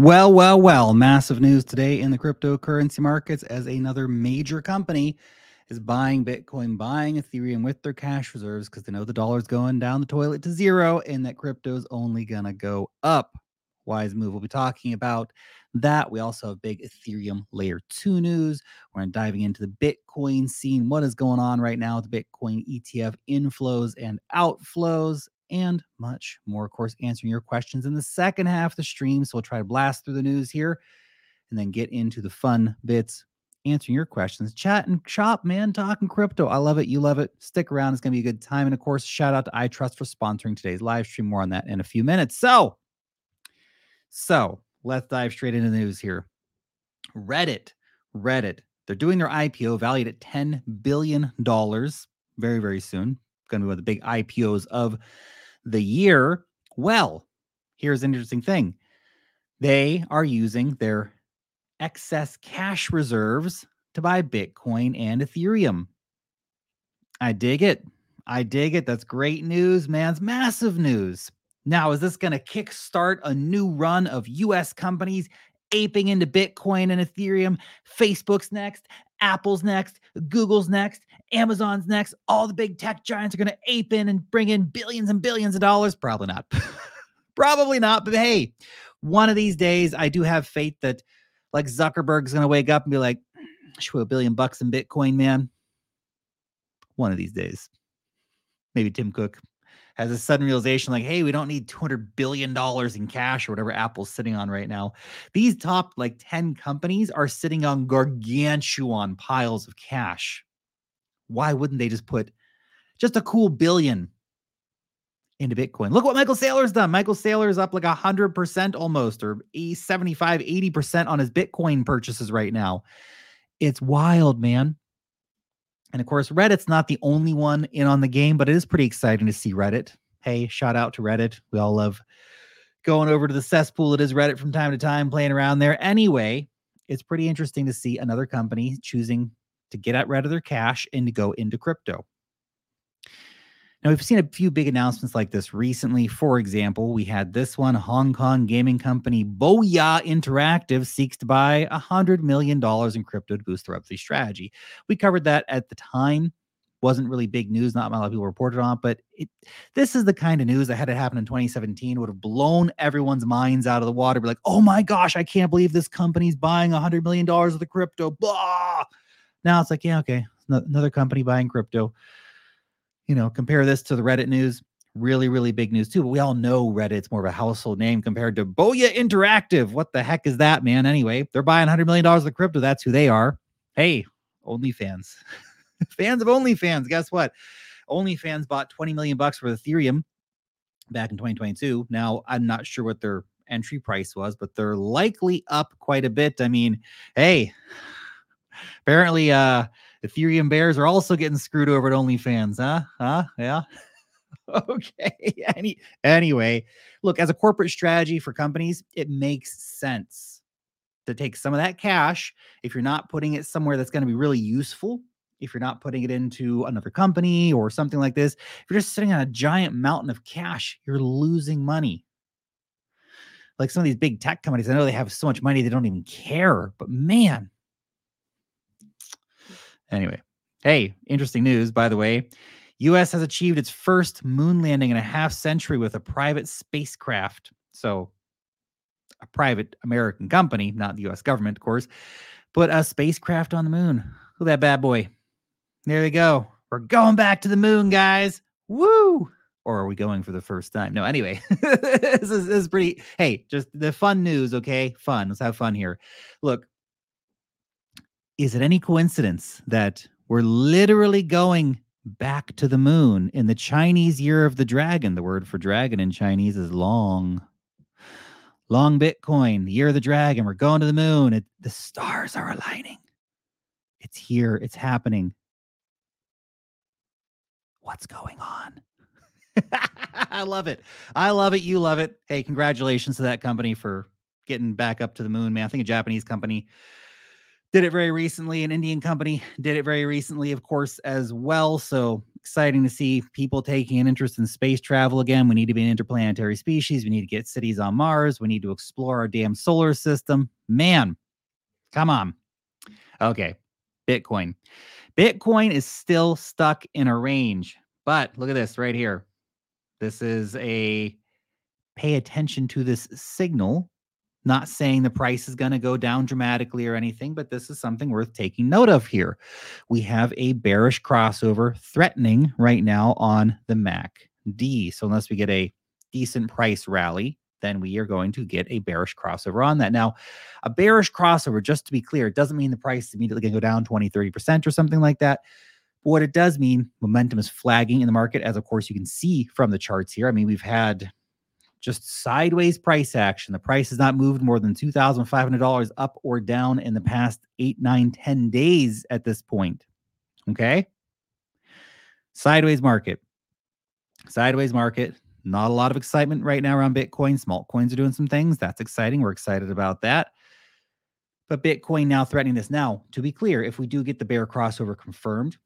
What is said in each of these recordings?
Well, well, well. Massive news today in the cryptocurrency markets as another major company is buying Bitcoin, buying Ethereum with their cash reserves because they know the dollar's going down the toilet to zero and that crypto's only going to go up. Wise move. We'll be talking about that. We also have big Ethereum layer two news. We're diving into the Bitcoin scene. What is going on right now with Bitcoin ETF inflows and outflows? And much more. Of course, answering your questions in the second half of the stream. So we'll try to blast through the news here and then get into the fun bits, answering your questions. Chat and shop, man, talking crypto. I love it. You love it. Stick around. It's going to be a good time. And of course, shout out to iTrust for sponsoring today's live stream. More on that in a few minutes. So, so let's dive straight into the news here. Reddit, Reddit, they're doing their IPO valued at $10 billion very, very soon. Going to be one of the big IPOs of the year. Well, here's an interesting thing they are using their excess cash reserves to buy Bitcoin and Ethereum. I dig it. I dig it. That's great news, man. It's massive news. Now, is this going to kickstart a new run of US companies aping into Bitcoin and Ethereum? Facebook's next, Apple's next, Google's next, Amazon's next. All the big tech giants are going to ape in and bring in billions and billions of dollars. Probably not. Probably not. But hey, one of these days, I do have faith that like Zuckerberg's going to wake up and be like, we a billion bucks in Bitcoin, man? One of these days. Maybe Tim Cook has a sudden realization like, hey, we don't need $200 billion in cash or whatever Apple's sitting on right now. These top like 10 companies are sitting on gargantuan piles of cash. Why wouldn't they just put just a cool billion into Bitcoin? Look what Michael Saylor's done. Michael Saylor's up like 100% almost, or 75, 80% on his Bitcoin purchases right now. It's wild, man. And of course, Reddit's not the only one in on the game, but it is pretty exciting to see Reddit. Hey, shout out to Reddit. We all love going over to the cesspool it is Reddit from time to time, playing around there. Anyway, it's pretty interesting to see another company choosing to get out rid of their cash and to go into crypto. Now, we've seen a few big announcements like this recently. For example, we had this one Hong Kong gaming company Boyaa Interactive seeks to buy $100 million in crypto to boost their Web3 strategy. We covered that at the time. Wasn't really big news, not a lot of people reported on, but it, this is the kind of news that had it happened in 2017 would have blown everyone's minds out of the water. Be like, oh my gosh, I can't believe this company's buying $100 million of the crypto. Blah. Now it's like, yeah, okay, another company buying crypto you know, compare this to the Reddit news. Really, really big news too. But we all know Reddit's more of a household name compared to Boyaa Interactive. What the heck is that, man? Anyway, they're buying $100 million of crypto. That's who they are. Hey, OnlyFans. Fans of OnlyFans. Guess what? OnlyFans bought 20 million bucks for Ethereum back in 2022. Now, I'm not sure what their entry price was, but they're likely up quite a bit. I mean, hey, apparently uh Ethereum bears are also getting screwed over at OnlyFans, huh? Huh? Yeah. okay. Any anyway, look, as a corporate strategy for companies, it makes sense to take some of that cash if you're not putting it somewhere that's going to be really useful. If you're not putting it into another company or something like this, if you're just sitting on a giant mountain of cash, you're losing money. Like some of these big tech companies, I know they have so much money they don't even care, but man, Anyway, hey, interesting news, by the way. US has achieved its first moon landing in a half century with a private spacecraft. So, a private American company, not the US government, of course, put a spacecraft on the moon. Look at that bad boy. There we go. We're going back to the moon, guys. Woo! Or are we going for the first time? No, anyway, this, is, this is pretty. Hey, just the fun news, okay? Fun. Let's have fun here. Look, is it any coincidence that we're literally going back to the moon in the Chinese year of the dragon? The word for dragon in Chinese is long. Long Bitcoin, the year of the dragon. We're going to the moon. It, the stars are aligning. It's here. It's happening. What's going on? I love it. I love it. You love it. Hey, congratulations to that company for getting back up to the moon, man. I think a Japanese company did it very recently. An Indian company did it very recently, of course, as well. So exciting to see people taking an interest in space travel again. We need to be an interplanetary species. We need to get cities on Mars. We need to explore our damn solar system. Man, come on. Okay, Bitcoin. Bitcoin is still stuck in a range, but look at this right here. This is a pay attention to this signal not saying the price is going to go down dramatically or anything, but this is something worth taking note of here. We have a bearish crossover threatening right now on the MACD. So unless we get a decent price rally, then we are going to get a bearish crossover on that. Now, a bearish crossover, just to be clear, doesn't mean the price is immediately going to go down 20, 30% or something like that. But what it does mean, momentum is flagging in the market, as of course you can see from the charts here. I mean, we've had just sideways price action. The price has not moved more than $2,500 up or down in the past eight, nine, 10 days at this point. Okay. Sideways market. Sideways market. Not a lot of excitement right now around Bitcoin. Small coins are doing some things. That's exciting. We're excited about that. But Bitcoin now threatening this. Now, to be clear, if we do get the bear crossover confirmed,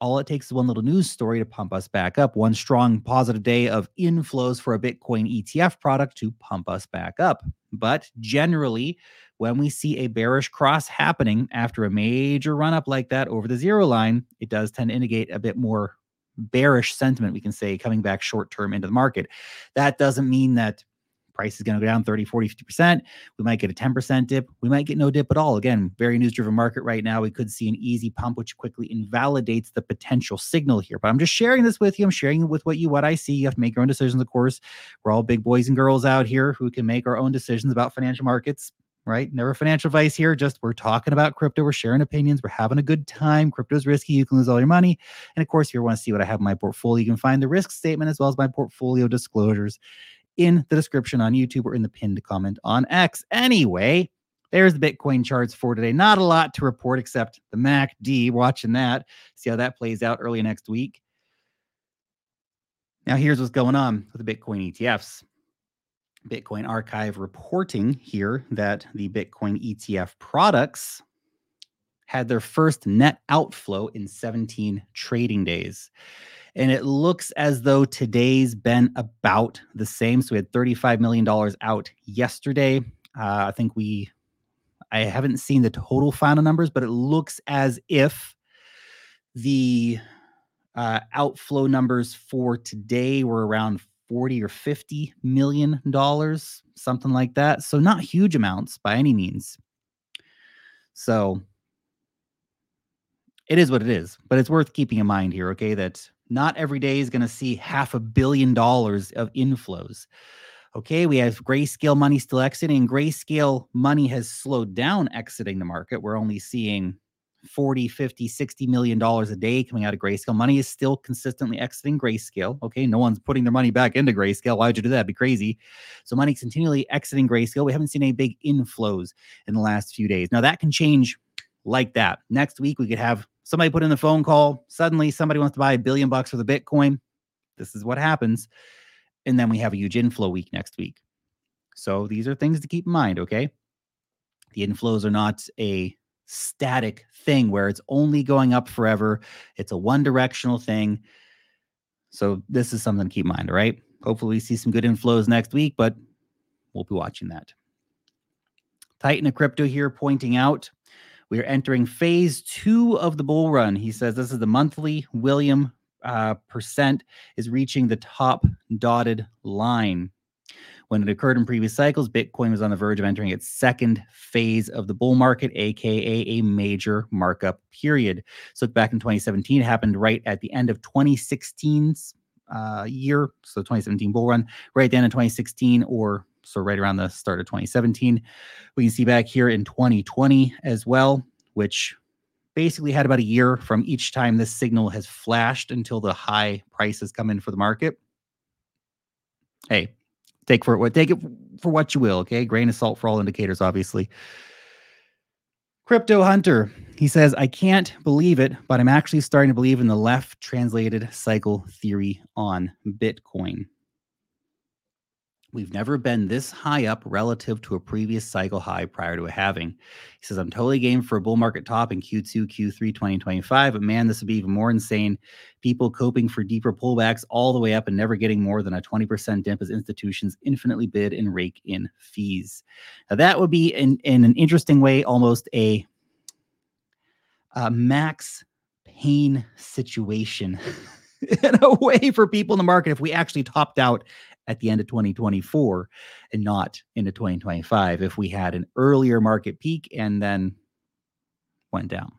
all it takes is one little news story to pump us back up. One strong positive day of inflows for a Bitcoin ETF product to pump us back up. But generally, when we see a bearish cross happening after a major run up like that over the zero line, it does tend to indicate a bit more bearish sentiment, we can say, coming back short term into the market. That doesn't mean that price is going to go down 30, 40, 50%. We might get a 10% dip. We might get no dip at all. Again, very news driven market right now. We could see an easy pump, which quickly invalidates the potential signal here. But I'm just sharing this with you. I'm sharing it with what you, what I see. You have to make your own decisions, of course. We're all big boys and girls out here who can make our own decisions about financial markets right? Never financial advice here. Just we're talking about crypto. We're sharing opinions. We're having a good time. Crypto's risky. You can lose all your money. And of course, if you want to see what I have in my portfolio, you can find the risk statement as well as my portfolio disclosures in the description on YouTube or in the pinned comment on X. Anyway, there's the Bitcoin charts for today. Not a lot to report except the MACD. Watching that, see how that plays out early next week. Now, here's what's going on with the Bitcoin ETFs. Bitcoin Archive reporting here that the Bitcoin ETF products had their first net outflow in 17 trading days. And it looks as though today's been about the same. So we had $35 million out yesterday. Uh, I think we, I haven't seen the total final numbers, but it looks as if the uh, outflow numbers for today were around 40 or 50 million dollars, something like that. So not huge amounts by any means. So it is what it is, but it's worth keeping in mind here, okay, that not every day is going to see half a billion dollars of inflows. Okay, we have grayscale money still exiting. Grayscale money has slowed down exiting the market. We're only seeing 40, 50, 60 million dollars a day coming out of grayscale. Money is still consistently exiting grayscale. Okay, no one's putting their money back into grayscale. Why would you do that? It'd be crazy. So money continually exiting grayscale. We haven't seen any big inflows in the last few days. Now that can change like that. Next week we could have somebody put in the phone call. Suddenly, somebody wants to buy a billion bucks for the Bitcoin. This is what happens. And then we have a huge inflow week next week. So these are things to keep in mind, okay? The inflows are not a static thing where it's only going up forever. It's a one directional thing. So this is something to keep in mind, all right? Hopefully we see some good inflows next week, but we'll be watching that. Titan of Crypto here pointing out we are entering phase two of the bull run. He says this is the monthly William uh, percent is reaching the top dotted line. When it occurred in previous cycles, Bitcoin was on the verge of entering its second phase of the bull market, aka a major markup period. So back in 2017, it happened right at the end of 2016's uh, year, so 2017 bull run, right at the end of 2016, or so right around the start of 2017. We can see back here in 2020 as well, which basically had about a year from each time this signal has flashed until the high prices come in for the market. Hey, take for what take it for what you will, okay? Grain of salt for all indicators, obviously. Crypto Hunter, he says, I can't believe it, but I'm actually starting to believe in the left translated cycle theory on Bitcoin. We've never been this high up relative to a previous cycle high prior to a halving. He says, I'm totally game for a bull market top in Q2, Q3 2025, but man, this would be even more insane. People coping for deeper pullbacks all the way up and never getting more than a 20% dip as institutions infinitely bid and rake in fees. Now, that would be, in, in an interesting way, almost a, a max pain situation. in a way for people in the market if we actually topped out at the end of 2024 and not into 2025 if we had an earlier market peak and then went down.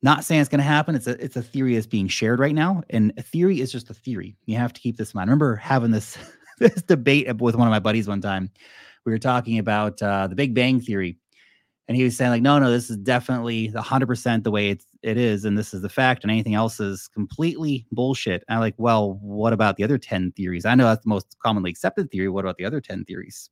Not saying it's going to happen. It's a it's a theory that's being shared right now, and a theory is just a theory. You have to keep this in mind. I remember having this this debate with one of my buddies one time. We were talking about uh, the Big Bang Theory, and he was saying like no no this is definitely 100% the way it's it is and this is the fact and anything else is completely bullshit. I'm like well what about the other 10 theories? I know that's the most commonly accepted theory. What about the other 10 theories?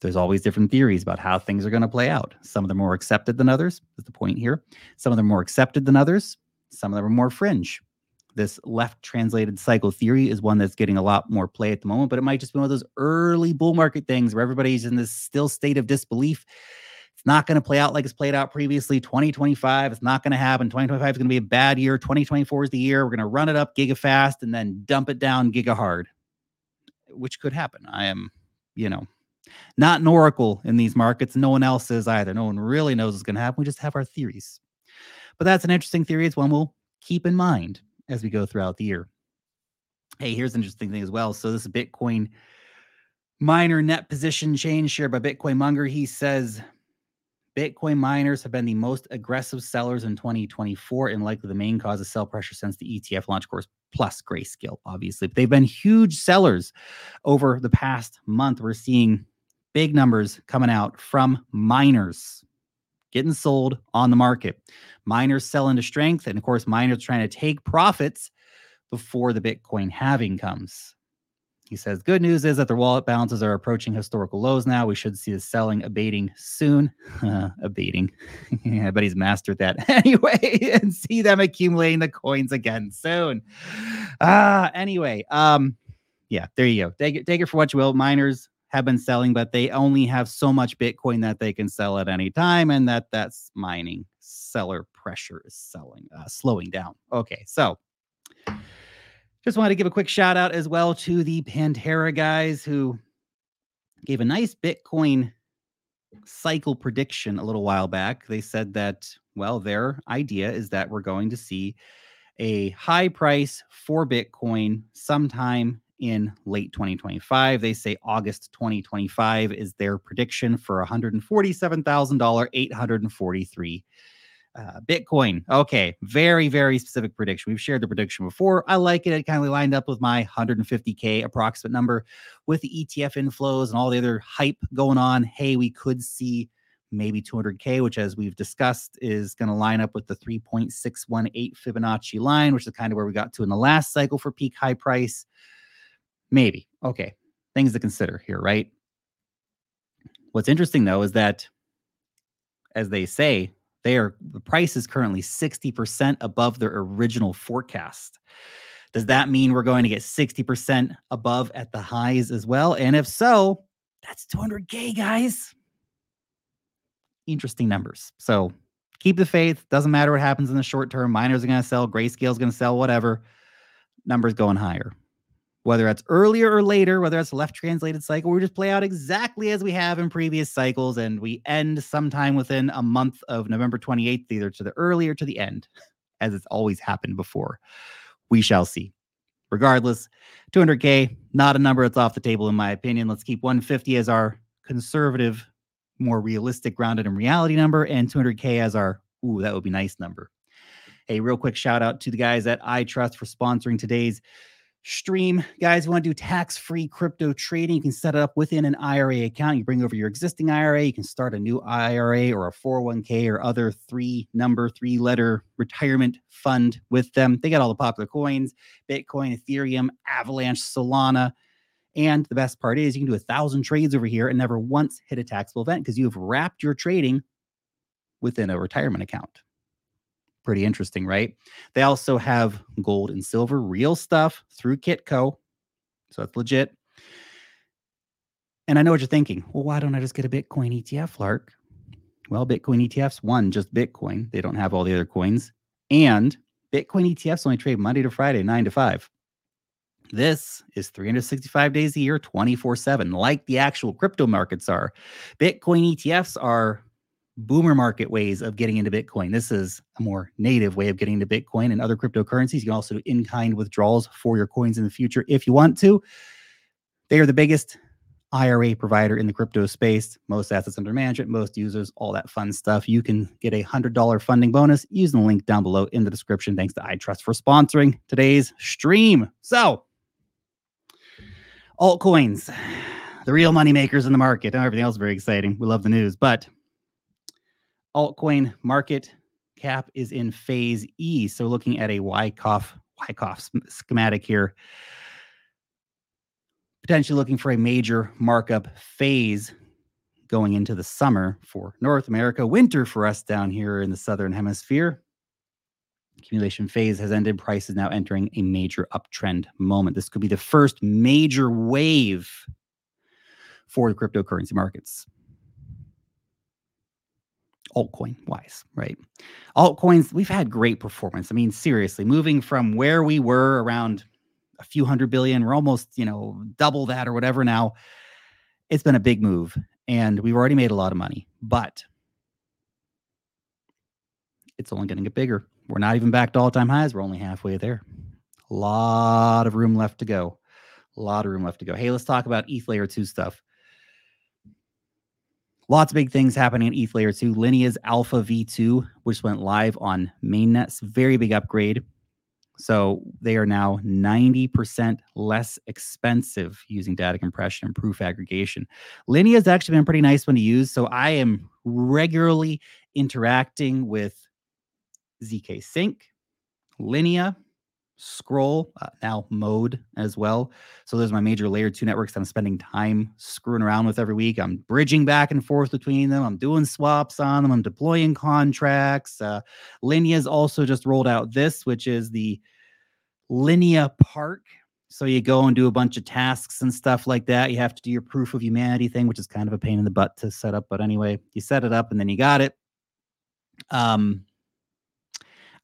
There's always different theories about how things are going to play out. Some of them are more accepted than others is the point here. Some of them are more accepted than others. Some of them are more fringe. This left translated cycle theory is one that's getting a lot more play at the moment, but it might just be one of those early bull market things where everybody's in this still state of disbelief. Not going to play out like it's played out previously. 2025, it's not going to happen. 2025 is going to be a bad year. 2024 is the year. We're going to run it up giga fast and then dump it down giga hard, which could happen. I am, you know, not an oracle in these markets. No one else is either. No one really knows what's going to happen. We just have our theories. But that's an interesting theory. It's one we'll keep in mind as we go throughout the year. Hey, here's an interesting thing as well. So this Bitcoin miner net position change shared by Bitcoin Monger. He says Bitcoin miners have been the most aggressive sellers in 2024 and likely the main cause of sell pressure since the ETF launch course plus grayscale, obviously. But they've been huge sellers over the past month. We're seeing big numbers coming out from miners getting sold on the market. Miners sell into strength. And of course, miners trying to take profits before the Bitcoin halving comes. He says, Good news is that the wallet balances are approaching historical lows now. We should see the selling abating soon. abating. yeah, but he's mastered that anyway, and see them accumulating the coins again soon. Ah, anyway, um, yeah, there you go. Take it, take it for what you will. Miners have been selling, but they only have so much Bitcoin that they can sell at any time, and that that's mining. Seller pressure is selling, uh, slowing down. Okay, so just wanted to give a quick shout out as well to the Pantera guys who gave a nice Bitcoin cycle prediction a little while back. They said that, well, their idea is that we're going to see a high price for Bitcoin sometime in late 2025. They say August 2025 is their prediction for $147,000, 843 uh, Bitcoin. Okay, very, very specific prediction. We've shared the prediction before. I like it. It kind of lined up with my 150K approximate number with the ETF inflows and all the other hype going on. Hey, we could see maybe 200K, which, as we've discussed, is going to line up with the 3.618 Fibonacci line, which is kind of where we got to in the last cycle for peak high price. Maybe. Okay. Things to consider here, right? What's interesting though is that, as they say, they are the price is currently 60% above their original forecast. Does that mean we're going to get 60% above at the highs as well? And if so, that's 200K, guys. Interesting numbers. So keep the faith. Doesn't matter what happens in the short term. Miners are going to sell, grayscale is going to sell, whatever. Numbers going higher whether that's earlier or later, whether that's left translated cycle, we just play out exactly as we have in previous cycles, and we end sometime within a month of November 28th, either to the early or to the end, as it's always happened before. We shall see. Regardless, 200K, not a number that's off the table, in my opinion. Let's keep 150 as our conservative, more realistic, grounded in reality number, and 200K as our, ooh, that would be nice number. Hey, real quick shout out to the guys at iTrust for sponsoring today's stream. Guys, want to do tax free crypto trading? You can set it up within an IRA account. You bring over your existing IRA, you can start a new IRA or a 401k or other three number, three letter retirement fund with them. They got all the popular coins Bitcoin, Ethereum, Avalanche, Solana. And the best part is you can do a thousand trades over here and never once hit a taxable event because you have wrapped your trading within a retirement account. Pretty interesting, right? They also have gold and silver, real stuff through Kitco. So that's legit. And I know what you're thinking. Well, why don't I just get a Bitcoin ETF, Lark? Well, Bitcoin ETFs, one, just Bitcoin. They don't have all the other coins. And Bitcoin ETFs only trade Monday to Friday, nine to five. This is 365 days a year, 24 7, like the actual crypto markets are. Bitcoin ETFs are boomer market ways of getting into Bitcoin. This is a more native way of getting into Bitcoin and other cryptocurrencies. You can also do in kind withdrawals for your coins in the future if you want to. They are the biggest IRA provider in the crypto space, most assets under management, most users, all that fun stuff. You can get a $100 funding bonus using the link down below in the description. Thanks to iTrust for sponsoring today's stream. So, altcoins, the real money makers in the market, everything else is very exciting. We love the news, but altcoin market cap is in phase E. So, looking at a Wyckoff Wyckoff schematic here potentially looking for a major markup phase going into the summer for North America, winter for us down here in the southern hemisphere. Accumulation phase has ended. Price is now entering a major uptrend moment. This could be the first major wave for the cryptocurrency markets. Altcoin wise, right? Altcoins, we've had great performance. I mean, seriously, moving from where we were around a few hundred billion. We're almost, you know, double that or whatever now. It's been a big move and we've already made a lot of money, but it's only going to get bigger. We're not even back to all time highs. We're only halfway there. A lot of room left to go. A lot of room left to go. Hey, let's talk about ETH layer two stuff. Lots of big things happening in ETH layer two. Linea's Alpha V2, which went live on mainnet. very big upgrade. So they are now 90% less expensive using data compression and proof aggregation. Linea actually been a pretty nice one to use. So I am regularly interacting with zkSync, Linea, Scroll, uh, now Mode as well. So those are my major layer two networks that I'm spending time screwing around with every week. I'm bridging back and forth between them. I'm doing swaps on them. I'm deploying contracts. Uh, Linea's also just rolled out this, which is the Linea Park. So you go and do a bunch of tasks and stuff like that. You have to do your proof of humanity thing, which is kind of a pain in the butt to set up. But anyway, you set it up and then you got it. Um,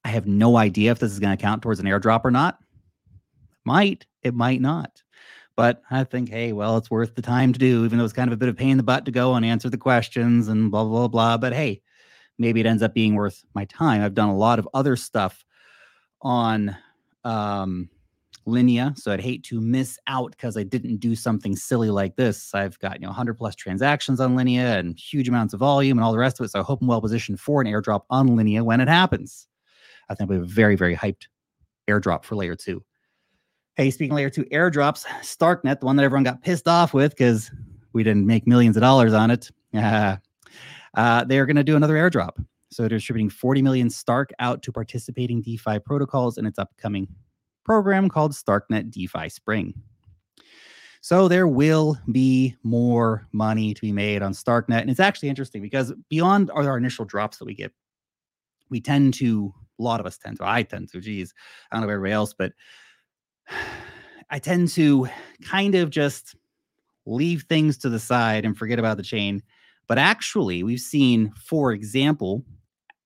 I have no idea if this is going to count towards an airdrop or not. Might, it might not. But I think, hey, well, it's worth the time to do, even though it's kind of a bit of pain in the butt to go and answer the questions and blah, blah, blah. But hey, maybe it ends up being worth my time. I've done a lot of other stuff on um, Linea. So I'd hate to miss out because I didn't do something silly like this. I've got, you know, 100 plus transactions on Linea and huge amounts of volume and all the rest of it. So I hope I'm well positioned for an airdrop on Linea when it happens. I think we have a very, very hyped airdrop for layer two. Hey, speaking layer two airdrops, Starknet, the one that everyone got pissed off with because we didn't make millions of dollars on it. Uh, they're going to do another airdrop. So they're distributing 40 million Stark out to participating DeFi protocols in its upcoming program called Starknet DeFi Spring. So there will be more money to be made on Starknet. And it's actually interesting because beyond our, our initial drops that we get, we tend to, a lot of us tend to, I tend to, geez, I don't know everybody else, but I tend to kind of just leave things to the side and forget about the chain. But actually, we've seen, for example,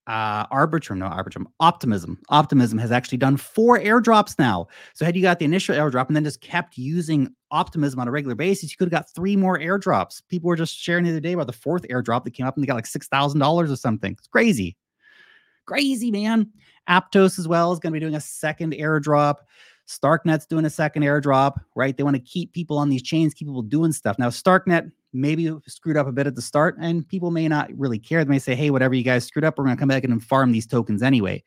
uh, Arbitrum, no Arbitrum, Optimism. Optimism has actually done four airdrops now. So had you got the initial airdrop and then just kept using Optimism on a regular basis, you could have got three more airdrops. People were just sharing the other day about the fourth airdrop that came up and they got like six thousand dollars or something. It's crazy, crazy man. Aptos as well is going to be doing a second airdrop. Starknet's doing a second airdrop, right? They want to keep people on these chains, keep people doing stuff. Now, Starknet maybe screwed up a bit at the start, and people may not really care. They may say, hey, whatever you guys screwed up, we're going to come back and farm these tokens anyway.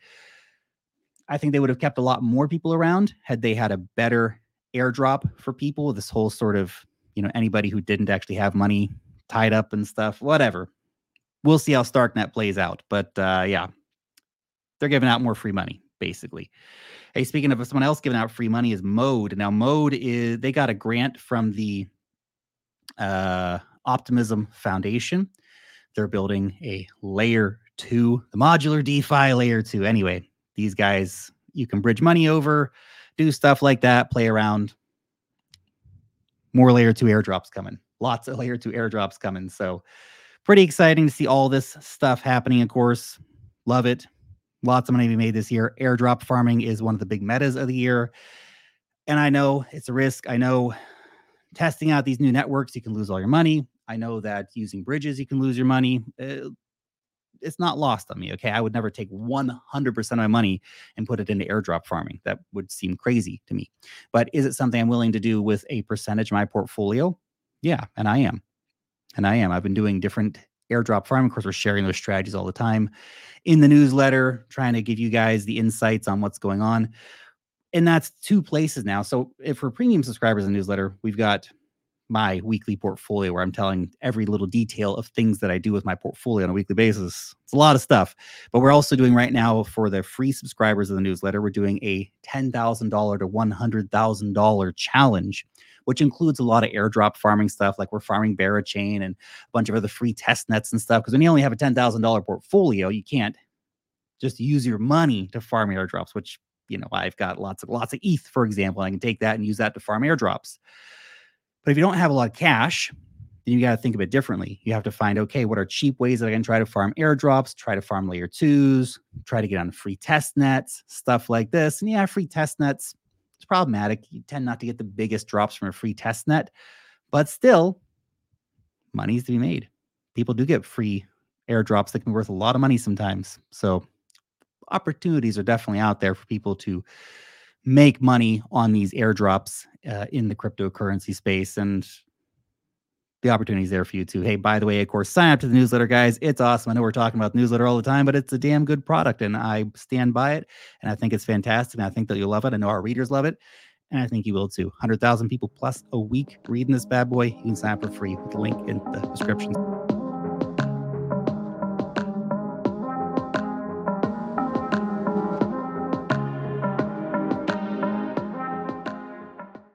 I think they would have kept a lot more people around had they had a better airdrop for people. This whole sort of, you know, anybody who didn't actually have money tied up and stuff, whatever. We'll see how Starknet plays out. But uh, yeah, they're giving out more free money, basically. Hey, speaking of someone else giving out free money is Mode. Now, Mode is they got a grant from the uh, Optimism Foundation. They're building a layer two, the modular DeFi layer two. Anyway, these guys you can bridge money over, do stuff like that, play around. more layer two airdrops coming. Lots of layer two airdrops coming. So pretty exciting to see all this stuff happening. Of course, love it. Lots of money to be made this year. Airdrop farming is one of the big metas of the year. And I know it's a risk. I know testing out these new networks, you can lose all your money. I know that using bridges, you can lose your money. Uh, it's not lost on me. Okay. I would never take 100% of my money and put it into airdrop farming. That would seem crazy to me. But is it something I'm willing to do with a percentage of my portfolio? Yeah. And I am. And I am. I've been doing different airdrop farm. Of course, we're sharing those strategies all the time in the newsletter, trying to give you guys the insights on what's going on. And that's two places now. So if for premium subscribers in the newsletter, we've got my weekly portfolio where I'm telling every little detail of things that I do with my portfolio on a weekly basis. It's a lot of stuff. But we're also doing right now for the free subscribers of the newsletter, we're doing a $10,000 to $100,000 challenge, which includes a lot of airdrop farming stuff. Like we're farming Berachain and a bunch of other free test nets and stuff. Because when you only have a $10,000 portfolio, you can't just use your money to farm airdrops, which you know I've got lots of lots of ETH, for example. I can take that and use that to farm airdrops. But if you don't have a lot of cash, then you got to think of it differently. You have to find, okay, what are cheap ways that I can try to farm airdrops, try to farm layer twos, try to get on free test nets, stuff like this. And yeah, free test nets, it's problematic. You tend not to get the biggest drops from a free test net, but still, money's to be made. People do get free airdrops that can be worth a lot of money sometimes. So opportunities are definitely out there for people to make money on these airdrops uh, in the cryptocurrency space and the opportunities there for you too. Hey, by the way, of course, sign up to the newsletter, guys. It's awesome. I know we're talking about the newsletter all the time, but it's a damn good product and I stand by it. And I think it's fantastic. And I think that you'll love it. I know our readers love it. And I think you will too. 100,000 people plus a week reading this bad boy. You can sign up for free with the link in the description.